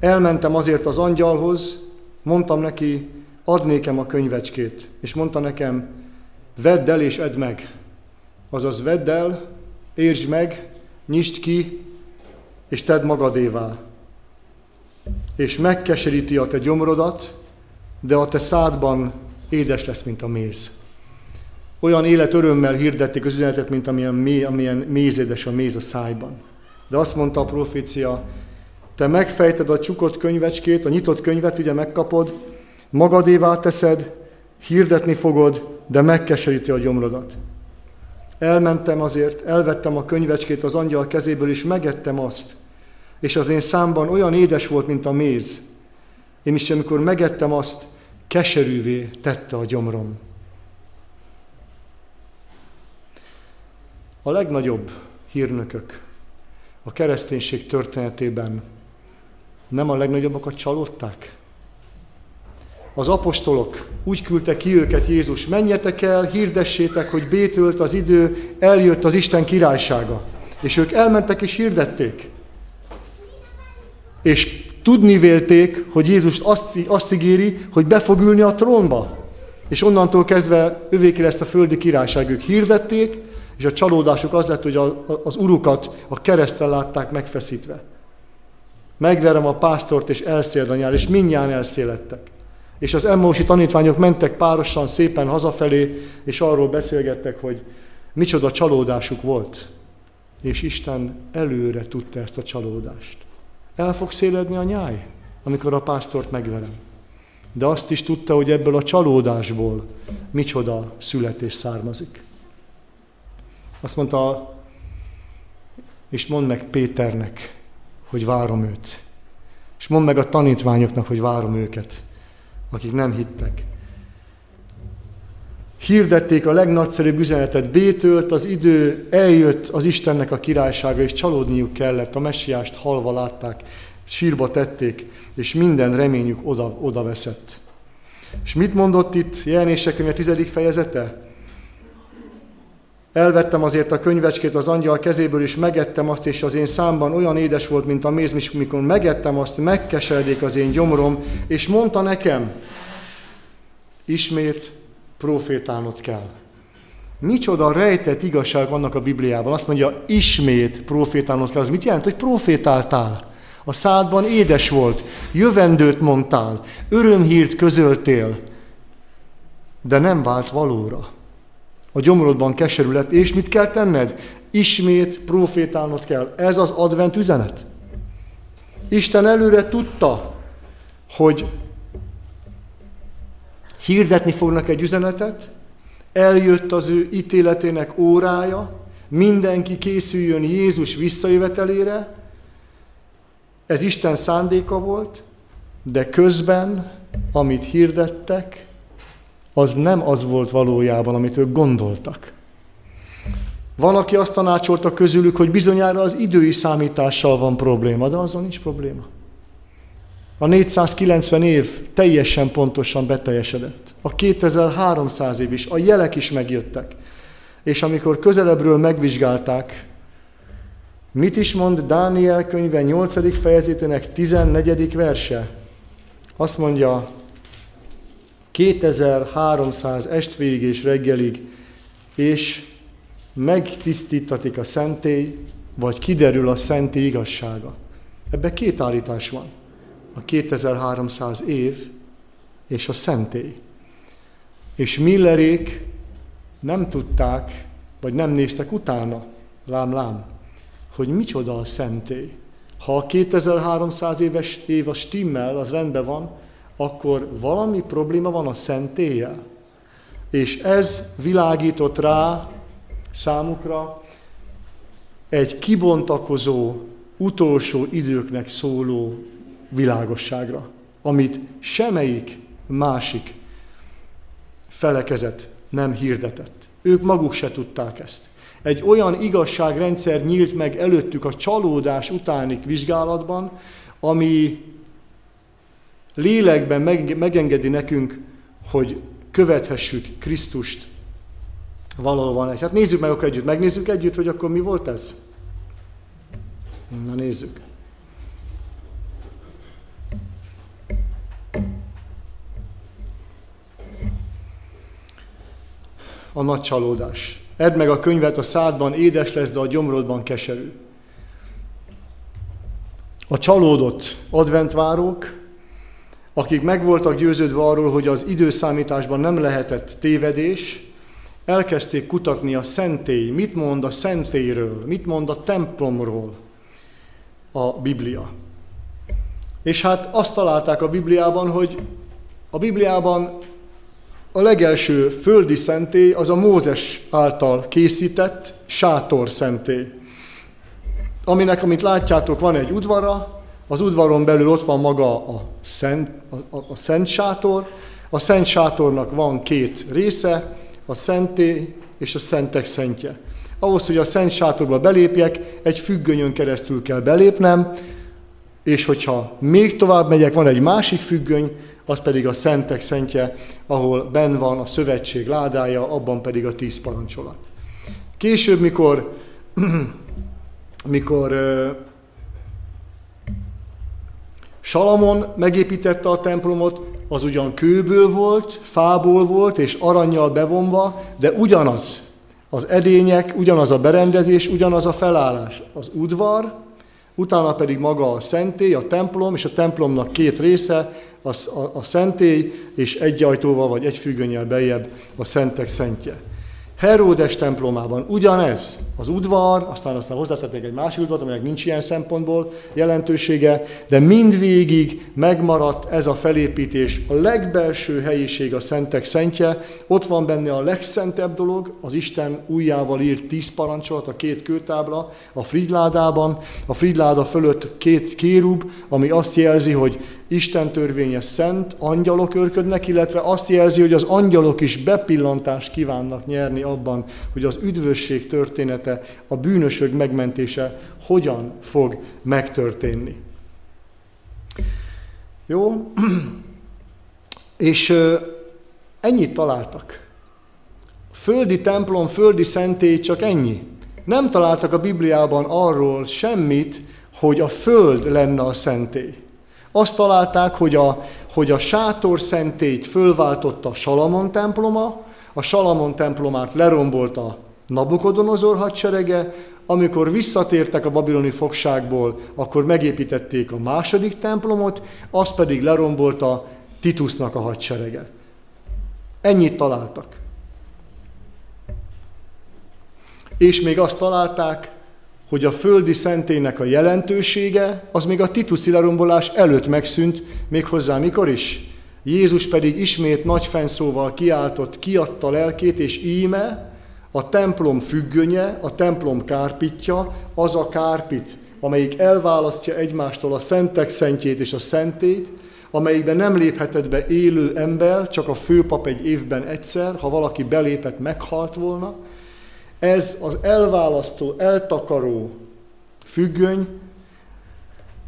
Elmentem azért az angyalhoz, mondtam neki, ad nékem a könyvecskét, és mondta nekem, vedd el és edd meg. Azaz vedd el, értsd meg, nyisd ki, és tedd magadévá. és megkeseríti a te gyomrodat, de a te szádban édes lesz, mint a méz. Olyan élet örömmel hirdették az üzenetet, mint amilyen, mély, amilyen mézédes a méz a szájban. De azt mondta a profécia, te megfejted a csukott könyvecskét, a nyitott könyvet ugye megkapod, magadévá teszed, hirdetni fogod, de megkeseríti a gyomrodat. Elmentem azért, elvettem a könyvecskét az angyal kezéből, és megettem azt. És az én számban olyan édes volt, mint a méz. Én is, amikor megettem azt, keserűvé tette a gyomrom. A legnagyobb hírnökök a kereszténység történetében nem a legnagyobbakat csalódták? Az apostolok úgy küldte ki őket Jézus, menjetek el, hirdessétek, hogy bétölt az idő, eljött az Isten királysága. És ők elmentek és hirdették. És tudni vélték, hogy Jézus azt, azt ígéri, hogy be fog ülni a trónba. És onnantól kezdve övéki lesz a földi királyság. Ők hirdették, és a csalódásuk az lett, hogy a, az urukat a keresztel látták megfeszítve. Megverem a pásztort, és elszéld a nyár, és mindjárt elszélettek. És az emmósi tanítványok mentek párosan szépen hazafelé, és arról beszélgettek, hogy micsoda csalódásuk volt. És Isten előre tudta ezt a csalódást. El fog széledni a nyáj, amikor a pásztort megverem. De azt is tudta, hogy ebből a csalódásból micsoda születés származik. Azt mondta, és mondd meg Péternek, hogy várom őt. És mondd meg a tanítványoknak, hogy várom őket, akik nem hittek. Hirdették a legnagyszerűbb üzenetet, bétölt az idő, eljött az Istennek a királysága, és csalódniuk kellett, a messiást halva látták, sírba tették, és minden reményük oda, oda veszett. És mit mondott itt jelenések könyve tizedik fejezete? Elvettem azért a könyvecskét az angyal kezéből, és megettem azt, és az én számban olyan édes volt, mint a méz, és mikor megettem azt, megkeseredék az én gyomrom, és mondta nekem, ismét profétálnod kell. Micsoda rejtett igazság vannak a Bibliában. Azt mondja, ismét profétálnod kell. Az mit jelent, hogy profétáltál? A szádban édes volt, jövendőt mondtál, örömhírt közöltél, de nem vált valóra a gyomrodban keserű lett, és mit kell tenned? Ismét profétálnod kell. Ez az advent üzenet. Isten előre tudta, hogy hirdetni fognak egy üzenetet, eljött az ő ítéletének órája, mindenki készüljön Jézus visszajövetelére, ez Isten szándéka volt, de közben, amit hirdettek, az nem az volt valójában, amit ők gondoltak. Van, aki azt tanácsolta közülük, hogy bizonyára az idői számítással van probléma, de azon nincs probléma. A 490 év teljesen pontosan beteljesedett. A 2300 év is, a jelek is megjöttek. És amikor közelebbről megvizsgálták, mit is mond Dániel könyve 8. fejezetének 14. verse? Azt mondja, 2300 estvégig és reggelig, és megtisztítatik a szentély, vagy kiderül a szentély igazsága. Ebben két állítás van. A 2300 év és a szentély. És Millerék nem tudták, vagy nem néztek utána, lám, lám, hogy micsoda a szentély. Ha a 2300 éves év a stimmel, az rendben van, akkor valami probléma van a szentéllyel. És ez világított rá számukra egy kibontakozó, utolsó időknek szóló világosságra, amit semmelyik másik felekezet nem hirdetett. Ők maguk se tudták ezt. Egy olyan igazságrendszer nyílt meg előttük a csalódás utáni vizsgálatban, ami lélekben megengedi nekünk, hogy követhessük Krisztust valóban. Hát nézzük meg akkor együtt, megnézzük együtt, hogy akkor mi volt ez? Na nézzük. A nagy csalódás. Edd meg a könyvet a szádban, édes lesz, de a gyomrodban keserű. a csalódott adventvárók, akik meg voltak győződve arról, hogy az időszámításban nem lehetett tévedés, elkezdték kutatni a szentély, mit mond a szentélyről, mit mond a templomról a Biblia. És hát azt találták a Bibliában, hogy a Bibliában a legelső földi szentély az a Mózes által készített sátor szentély, aminek, amit látjátok, van egy udvara, az udvaron belül ott van maga a szent, a, a, a szent sátor, a szent sátornak van két része, a szentély és a szentek szentje. Ahhoz, hogy a szent sátorba belépjek, egy függönyön keresztül kell belépnem, és hogyha még tovább megyek, van egy másik függöny, az pedig a szentek szentje, ahol ben van a szövetség ládája, abban pedig a tíz parancsolat. Később, mikor, mikor Salamon megépítette a templomot, az ugyan kőből volt, fából volt és aranyjal bevonva, de ugyanaz az edények, ugyanaz a berendezés, ugyanaz a felállás. Az udvar, utána pedig maga a szentély, a templom, és a templomnak két része, a, a, a szentély, és egy ajtóval vagy egy függönyel bejebb a szentek szentje. Heródes templomában. Ugyanez az udvar, aztán aztán hozzátették egy másik udvar, aminek nincs ilyen szempontból jelentősége, de mindvégig megmaradt ez a felépítés, a legbelső helyiség a szentek szentje, ott van benne a legszentebb dolog, az Isten újjával írt tíz parancsolat, a két kőtábla, a fridládában, a fridláda fölött két kérub, ami azt jelzi, hogy Isten törvénye szent, angyalok örködnek, illetve azt jelzi, hogy az angyalok is bepillantást kívánnak nyerni abban, hogy az üdvösség története, a bűnösök megmentése hogyan fog megtörténni. Jó? És ennyit találtak. Földi templom, földi szentély csak ennyi. Nem találtak a Bibliában arról semmit, hogy a föld lenne a szentély. Azt találták, hogy a, hogy a sátor szentét fölváltotta Salamon temploma, a Salamon templomát lerombolta Nabukodonozor hadserege, amikor visszatértek a babiloni fogságból, akkor megépítették a második templomot, azt pedig lerombolta Titusnak a hadserege. Ennyit találtak. És még azt találták, hogy a földi szentének a jelentősége az még a tituszi lerombolás előtt megszűnt, méghozzá mikor is? Jézus pedig ismét nagy fenszóval kiáltott, kiadta lelkét, és íme a templom függönye, a templom kárpitja, az a kárpit, amelyik elválasztja egymástól a szentek szentjét és a szentét, amelyikben nem léphetett be élő ember, csak a főpap egy évben egyszer, ha valaki belépett, meghalt volna, ez az elválasztó, eltakaró függöny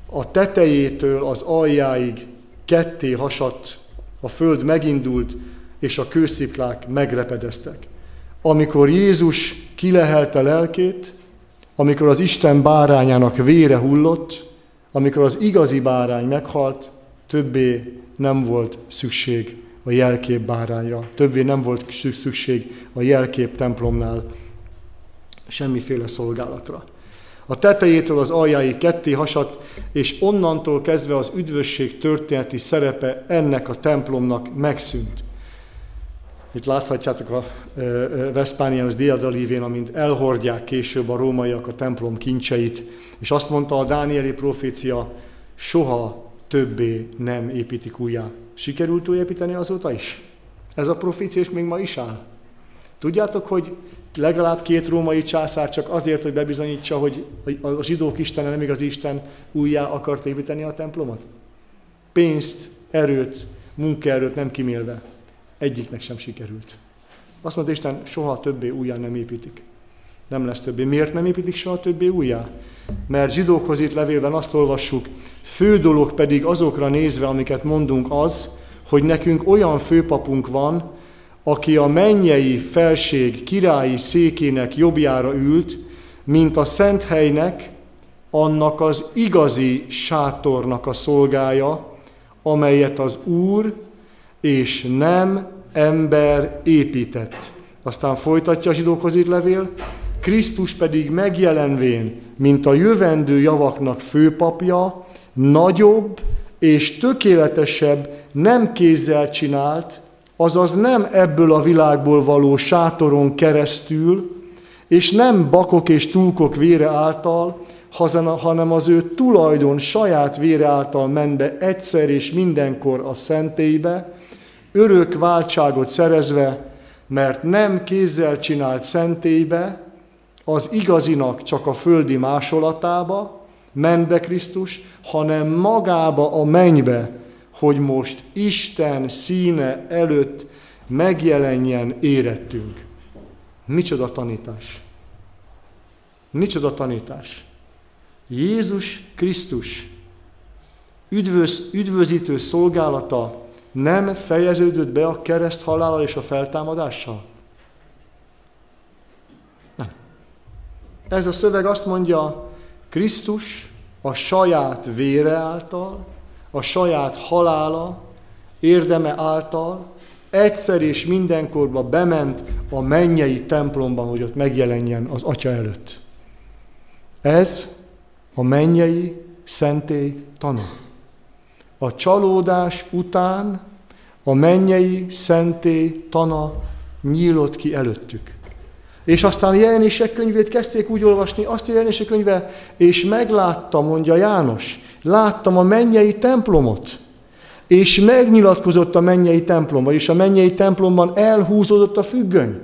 a tetejétől az aljáig ketté hasadt, a föld megindult, és a kősziklák megrepedeztek. Amikor Jézus kilehelte lelkét, amikor az Isten bárányának vére hullott, amikor az igazi bárány meghalt, többé nem volt szükség a jelkép bárányra, többé nem volt szükség a jelkép templomnál semmiféle szolgálatra. A tetejétől az aljáig ketté hasadt, és onnantól kezdve az üdvösség történeti szerepe ennek a templomnak megszűnt. Itt láthatjátok a Vespániánus diadalívén, amint elhordják később a rómaiak a templom kincseit, és azt mondta a Dánieli profécia, soha többé nem építik újjá. Sikerült újépíteni azóta is? Ez a profécia és még ma is áll. Tudjátok, hogy legalább két római császár csak azért, hogy bebizonyítsa, hogy a zsidók istene nem igaz Isten, újjá akart építeni a templomot? Pénzt, erőt, munkaerőt nem kimélve. Egyiknek sem sikerült. Azt mondta Isten, soha többé újjá nem építik. Nem lesz többé. Miért nem építik soha többé újjá? Mert zsidókhoz itt levélben azt olvassuk, fő dolog pedig azokra nézve, amiket mondunk az, hogy nekünk olyan főpapunk van, aki a mennyei felség királyi székének jobbjára ült, mint a szent helynek, annak az igazi sátornak a szolgája, amelyet az Úr és nem ember épített. Aztán folytatja a zsidókhoz itt levél, Krisztus pedig megjelenvén, mint a jövendő javaknak főpapja, nagyobb és tökéletesebb, nem kézzel csinált, azaz nem ebből a világból való sátoron keresztül, és nem bakok és túlkok vére által, hanem az ő tulajdon saját vére által ment be egyszer és mindenkor a szentélybe, örök váltságot szerezve, mert nem kézzel csinált szentélybe, az igazinak csak a földi másolatába, ment be Krisztus, hanem magába a mennybe, hogy most Isten színe előtt megjelenjen érettünk. Micsoda tanítás! Micsoda tanítás! Jézus Krisztus üdvöz, üdvözítő szolgálata nem fejeződött be a kereszt halállal és a feltámadással? Nem. Ez a szöveg azt mondja, Krisztus a saját vére által, a saját halála, érdeme által egyszer és mindenkorba bement a mennyei templomban, hogy ott megjelenjen az Atya előtt. Ez a mennyei szentély tana. A csalódás után a mennyei szentély tana nyílott ki előttük. És aztán jelenések könyvét kezdték úgy olvasni, azt a jelenések könyve, és megláttam, mondja János, láttam a mennyei templomot, és megnyilatkozott a mennyei templomba, és a mennyei templomban elhúzódott a függöny,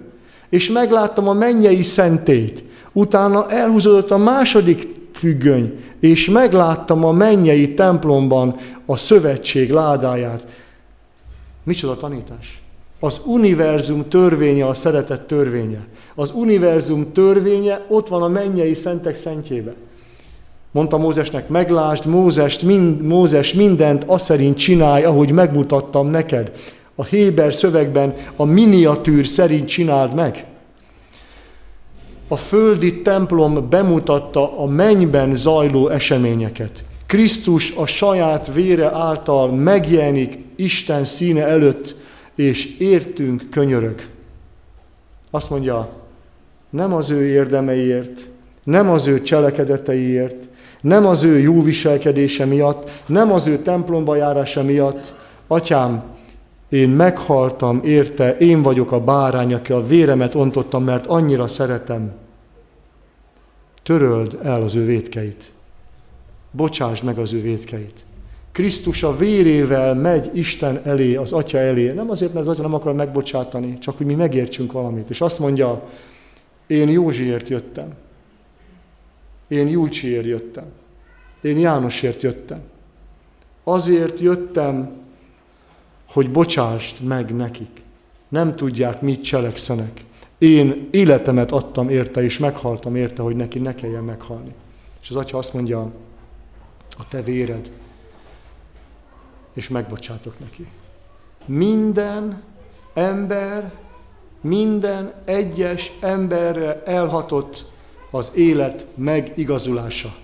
és megláttam a mennyei szentét, utána elhúzódott a második függöny, és megláttam a mennyei templomban a szövetség ládáját. Micsoda tanítás? Az univerzum törvénye a szeretet törvénye. Az univerzum törvénye ott van a mennyei szentek szentjébe. Mondta Mózesnek, meglásd Mózest, mind, Mózes mindent azt szerint csinálj, ahogy megmutattam neked. A Héber szövegben a miniatűr szerint csináld meg. A földi templom bemutatta a mennyben zajló eseményeket. Krisztus a saját vére által megjelenik Isten színe előtt, és értünk könyörög. Azt mondja, nem az ő érdemeiért, nem az ő cselekedeteiért, nem az ő jó viselkedése miatt, nem az ő templomba járása miatt. Atyám, én meghaltam érte, én vagyok a bárány, aki a véremet ontottam, mert annyira szeretem. Töröld el az ő vétkeit. Bocsásd meg az ő vétkeit. Krisztus a vérével megy Isten elé, az Atya elé. Nem azért, mert az Atya nem akar megbocsátani, csak hogy mi megértsünk valamit. És azt mondja, én Józsiért jöttem. Én Júlcsiért jöttem. Én Jánosért jöttem. Azért jöttem, hogy bocsásd meg nekik. Nem tudják, mit cselekszenek. Én életemet adtam érte, és meghaltam érte, hogy neki ne kelljen meghalni. És az atya azt mondja, a te véred, és megbocsátok neki. Minden ember, minden egyes emberre elhatott az élet megigazulása.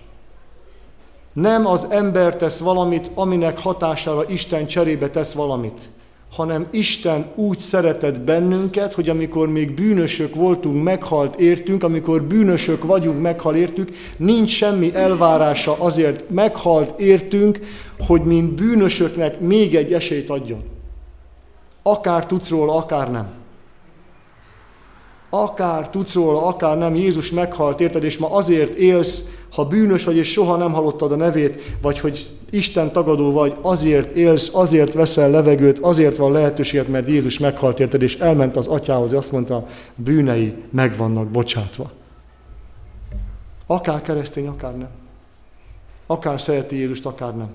Nem az ember tesz valamit, aminek hatására Isten cserébe tesz valamit, hanem Isten úgy szeretett bennünket, hogy amikor még bűnösök voltunk, meghalt értünk, amikor bűnösök vagyunk, meghal értük, nincs semmi elvárása azért meghalt értünk, hogy mint bűnösöknek még egy esélyt adjon. Akár tudsz róla, akár nem akár tudsz róla, akár nem, Jézus meghalt, érted, és ma azért élsz, ha bűnös vagy, és soha nem hallottad a nevét, vagy hogy Isten tagadó vagy, azért élsz, azért veszel levegőt, azért van lehetőséged, mert Jézus meghalt, érted, és elment az atyához, és azt mondta, bűnei meg vannak bocsátva. Akár keresztény, akár nem. Akár szereti Jézust, akár nem.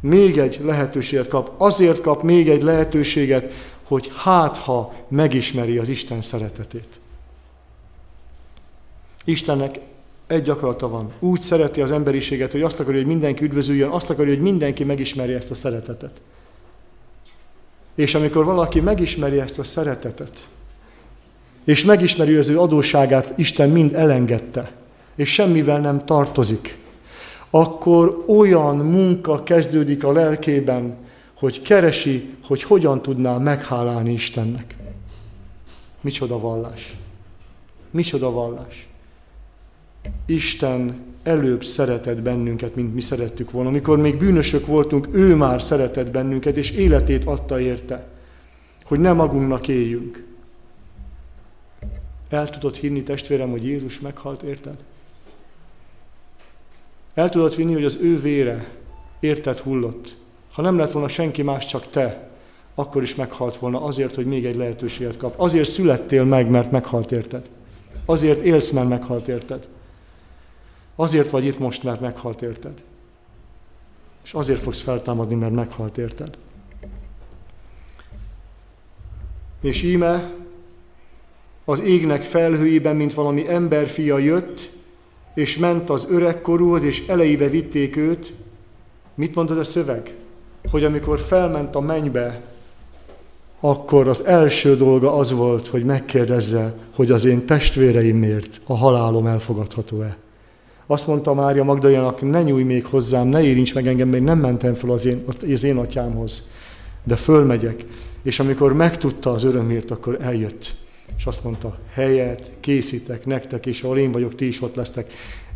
Még egy lehetőséget kap. Azért kap még egy lehetőséget, hogy hát ha megismeri az Isten szeretetét. Istennek egy akarata van. Úgy szereti az emberiséget, hogy azt akarja, hogy mindenki üdvözüljön, azt akarja, hogy mindenki megismerje ezt a szeretetet. És amikor valaki megismeri ezt a szeretetet, és megismeri az ő adóságát, Isten mind elengedte, és semmivel nem tartozik, akkor olyan munka kezdődik a lelkében, hogy keresi, hogy hogyan tudná meghálálni Istennek. Micsoda vallás. Micsoda vallás. Isten előbb szeretett bennünket, mint mi szerettük volna. Amikor még bűnösök voltunk, ő már szeretett bennünket, és életét adta érte, hogy nem magunknak éljünk. El tudod hinni, testvérem, hogy Jézus meghalt, érted? El tudod vinni, hogy az ő vére érted hullott. Ha nem lett volna senki más, csak te, akkor is meghalt volna azért, hogy még egy lehetőséget kap. Azért születtél meg, mert meghalt érted. Azért élsz, mert meghalt érted. Azért vagy itt most, mert meghalt érted. És azért fogsz feltámadni, mert meghalt érted. És íme az égnek felhőjében, mint valami emberfia jött, és ment az öregkorúhoz, és elejébe vitték őt. Mit mondod a szöveg? Hogy amikor felment a mennybe, akkor az első dolga az volt, hogy megkérdezze, hogy az én testvéreimért a halálom elfogadható-e. Azt mondta Mária Magdalenának, ne nyújj még hozzám, ne érints meg engem, még nem mentem fel az én, az én atyámhoz. De fölmegyek. És amikor megtudta az örömért, akkor eljött. És azt mondta, helyet készítek nektek, és ahol én vagyok, ti is ott lesztek.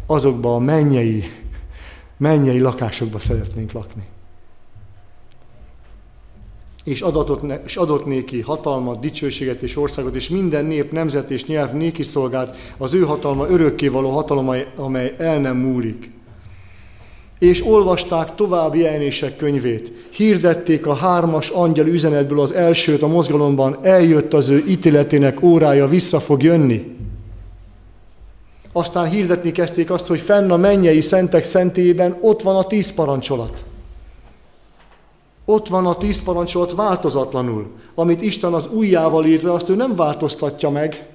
Azokba a mennyei, mennyei lakásokba szeretnénk lakni és adott, és adott néki hatalmat, dicsőséget és országot, és minden nép, nemzet és nyelv néki szolgált, az ő hatalma örökkévaló hatalom, amely el nem múlik. És olvasták további jelenések könyvét. Hirdették a hármas angyal üzenetből az elsőt a mozgalomban, eljött az ő ítéletének órája, vissza fog jönni. Aztán hirdetni kezdték azt, hogy fenn a mennyei szentek szentében ott van a tíz parancsolat. Ott van a tíz parancsolat változatlanul. Amit Isten az ujjával írta, azt ő nem változtatja meg.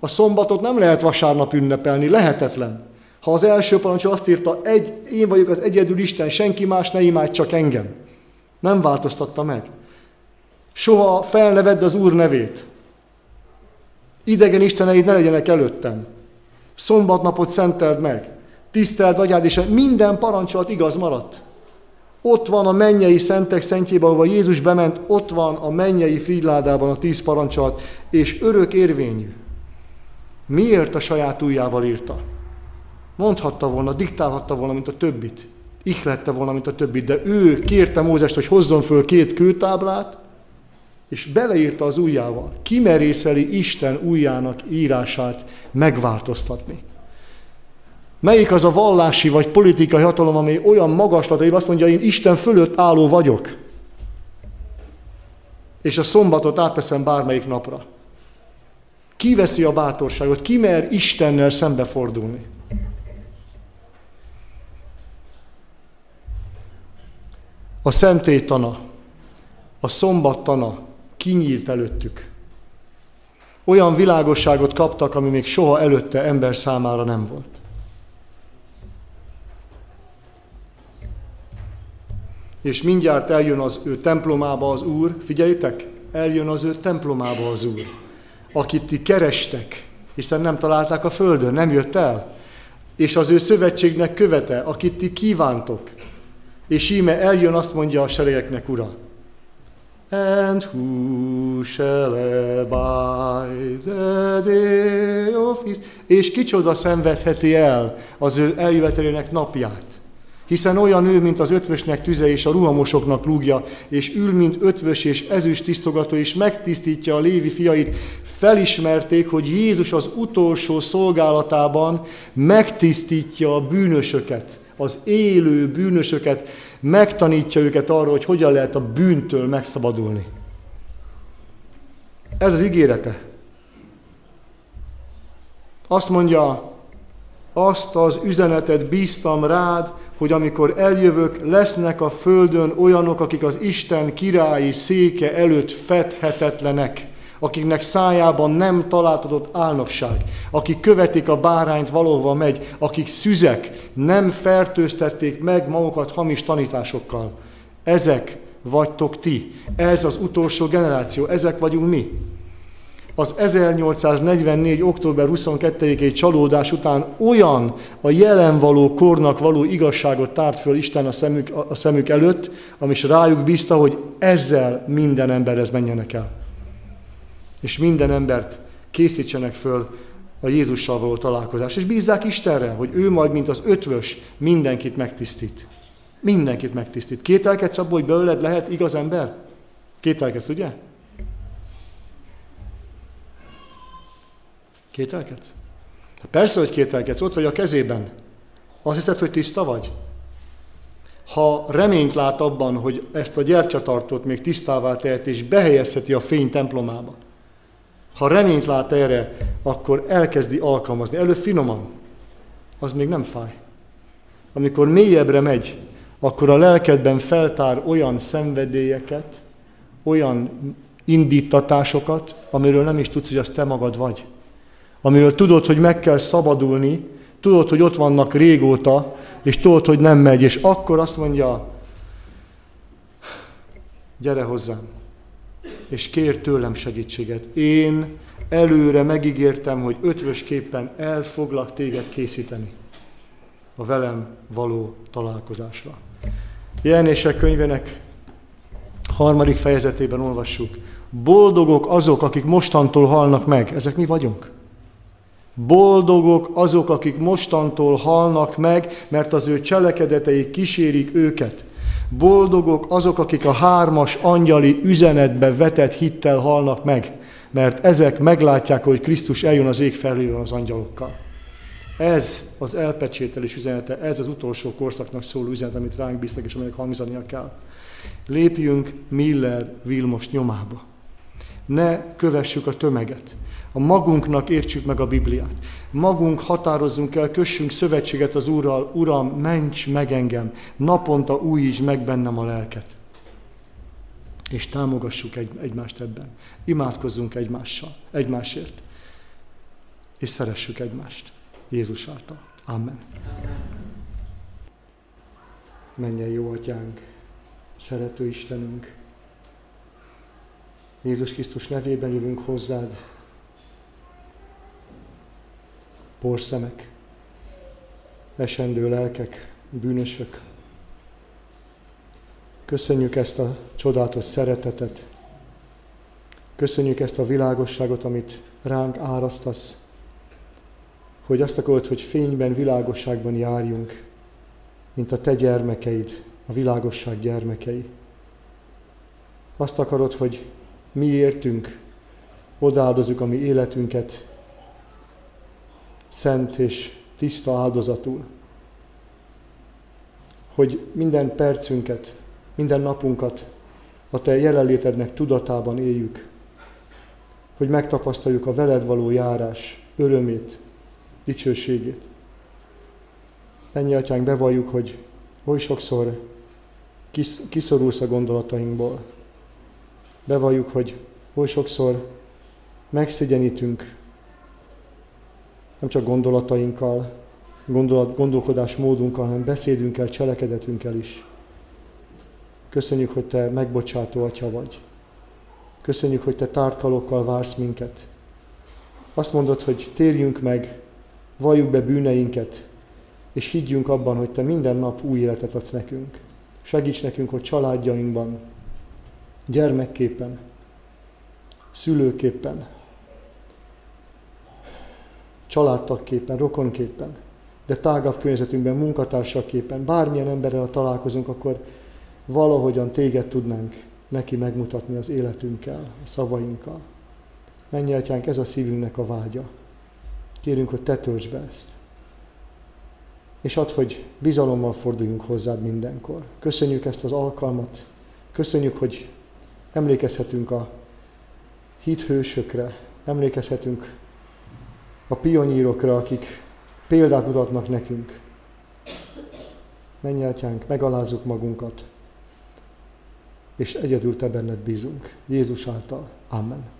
A szombatot nem lehet vasárnap ünnepelni, lehetetlen. Ha az első parancsol azt írta, egy, én vagyok az egyedül Isten, senki más ne imádj, csak engem. Nem változtatta meg. Soha felnevedd az Úr nevét. Idegen isteneid ne legyenek előttem. Szombatnapot szenteld meg. Tiszteld agyád, és minden parancsolat igaz maradt. Ott van a mennyei szentek szentjében, ahova Jézus bement, ott van a mennyei frigyládában a tíz parancsolat, és örök érvényű. Miért a saját ujjával írta? Mondhatta volna, diktálhatta volna, mint a többit. Ihlette volna, mint a többit, de ő kérte Mózest, hogy hozzon föl két kőtáblát, és beleírta az ujjával. Kimerészeli Isten ujjának írását megváltoztatni. Melyik az a vallási vagy politikai hatalom, ami olyan magaslat, hogy azt mondja, én Isten fölött álló vagyok. És a szombatot átteszem bármelyik napra. Ki veszi a bátorságot? Ki mer Istennel szembefordulni? A szentélytana, a szombattana kinyílt előttük. Olyan világosságot kaptak, ami még soha előtte ember számára nem volt. És mindjárt eljön az ő templomába az Úr, figyeljétek, eljön az ő templomába az Úr, akit ti kerestek, hiszen nem találták a földön, nem jött el, és az ő szövetségnek követe, akit ti kívántok. És íme eljön, azt mondja a seregeknek, Ura, And who shall abide the day of his... És kicsoda szenvedheti el az ő eljövetelének napját hiszen olyan ő, mint az ötvösnek tüze és a ruhamosoknak lúgja, és ül, mint ötvös és ezüst tisztogató, és megtisztítja a lévi fiait, felismerték, hogy Jézus az utolsó szolgálatában megtisztítja a bűnösöket, az élő bűnösöket, megtanítja őket arra, hogy hogyan lehet a bűntől megszabadulni. Ez az ígérete. Azt mondja, azt az üzenetet bíztam rád, hogy amikor eljövök, lesznek a földön olyanok, akik az Isten királyi széke előtt fedhetetlenek, akiknek szájában nem találtatott álnokság, akik követik a bárányt valóva megy, akik szüzek, nem fertőztették meg magukat hamis tanításokkal. Ezek vagytok ti. Ez az utolsó generáció, ezek vagyunk mi az 1844. október 22-i csalódás után olyan a jelen való kornak való igazságot tárt föl Isten a szemük, a szemük előtt, ami is rájuk bízta, hogy ezzel minden emberhez menjenek el. És minden embert készítsenek föl a Jézussal való találkozás. És bízzák Istenre, hogy ő majd, mint az ötvös, mindenkit megtisztít. Mindenkit megtisztít. Kételkedsz abból, hogy belőled lehet igaz ember? Kételkedsz, ugye? Kételkedsz? Persze, hogy kételkedsz, ott vagy a kezében. Azt hiszed, hogy tiszta vagy? Ha reményt lát abban, hogy ezt a gyertyatartót még tisztává tehet, és behelyezheti a fény templomába, ha reményt lát erre, akkor elkezdi alkalmazni. Előbb finoman, az még nem fáj. Amikor mélyebbre megy, akkor a lelkedben feltár olyan szenvedélyeket, olyan indítatásokat, amiről nem is tudsz, hogy az te magad vagy. Amiről tudod, hogy meg kell szabadulni, tudod, hogy ott vannak régóta, és tudod, hogy nem megy, és akkor azt mondja, gyere hozzám, és kér tőlem segítséget. Én előre megígértem, hogy ötvösképpen el foglak téged készíteni a velem való találkozásra. Jelenések könyvének harmadik fejezetében olvassuk. Boldogok azok, akik mostantól halnak meg. Ezek mi vagyunk? Boldogok azok, akik mostantól halnak meg, mert az ő cselekedetei kísérik őket. Boldogok azok, akik a hármas angyali üzenetbe vetett hittel halnak meg, mert ezek meglátják, hogy Krisztus eljön az ég felől az angyalokkal. Ez az elpecsételés üzenete, ez az utolsó korszaknak szóló üzenet, amit ránk bíztak, és amelyek hangzania kell. Lépjünk Miller Vilmos nyomába. Ne kövessük a tömeget. A magunknak értsük meg a Bibliát. Magunk határozzunk el, kössünk szövetséget az Úrral. Uram, ments meg engem, naponta újítsd meg bennem a lelket. És támogassuk egy, egymást ebben. Imádkozzunk egymással, egymásért. És szeressük egymást. Jézus által. Amen. Menjen jó atyánk, szerető Istenünk. Jézus Krisztus nevében jövünk hozzád, porszemek, esendő lelkek, bűnösök. Köszönjük ezt a csodálatos szeretetet, köszönjük ezt a világosságot, amit ránk árasztasz, hogy azt akarod, hogy fényben, világosságban járjunk, mint a te gyermekeid, a világosság gyermekei. Azt akarod, hogy mi értünk, odaáldozzuk a mi életünket, szent és tiszta áldozatul. Hogy minden percünket, minden napunkat a Te jelenlétednek tudatában éljük. Hogy megtapasztaljuk a veled való járás örömét, dicsőségét. Ennyi atyánk, bevalljuk, hogy oly sokszor kiszorulsz a gondolatainkból. Bevalljuk, hogy oly sokszor megszégyenítünk nem csak gondolatainkkal, gondolat, gondolkodás módunkkal, hanem beszédünkkel, cselekedetünkkel is. Köszönjük, hogy Te megbocsátó Atya vagy. Köszönjük, hogy Te tártkalokkal vársz minket. Azt mondod, hogy térjünk meg, valljuk be bűneinket, és higgyünk abban, hogy Te minden nap új életet adsz nekünk. Segíts nekünk, hogy családjainkban, gyermekképpen, szülőképpen, családtagképpen, rokonképpen, de tágabb környezetünkben, munkatársaképpen, bármilyen emberrel találkozunk, akkor valahogyan téged tudnánk neki megmutatni az életünkkel, a szavainkkal. Mennyi atyánk, ez a szívünknek a vágya. Kérünk, hogy te töltsd be ezt. És add, hogy bizalommal forduljunk hozzád mindenkor. Köszönjük ezt az alkalmat. Köszönjük, hogy emlékezhetünk a hithősökre, emlékezhetünk a pionírokra, akik példát mutatnak nekünk. Menj, atyánk, megalázzuk magunkat, és egyedül te benned bízunk. Jézus által. Amen.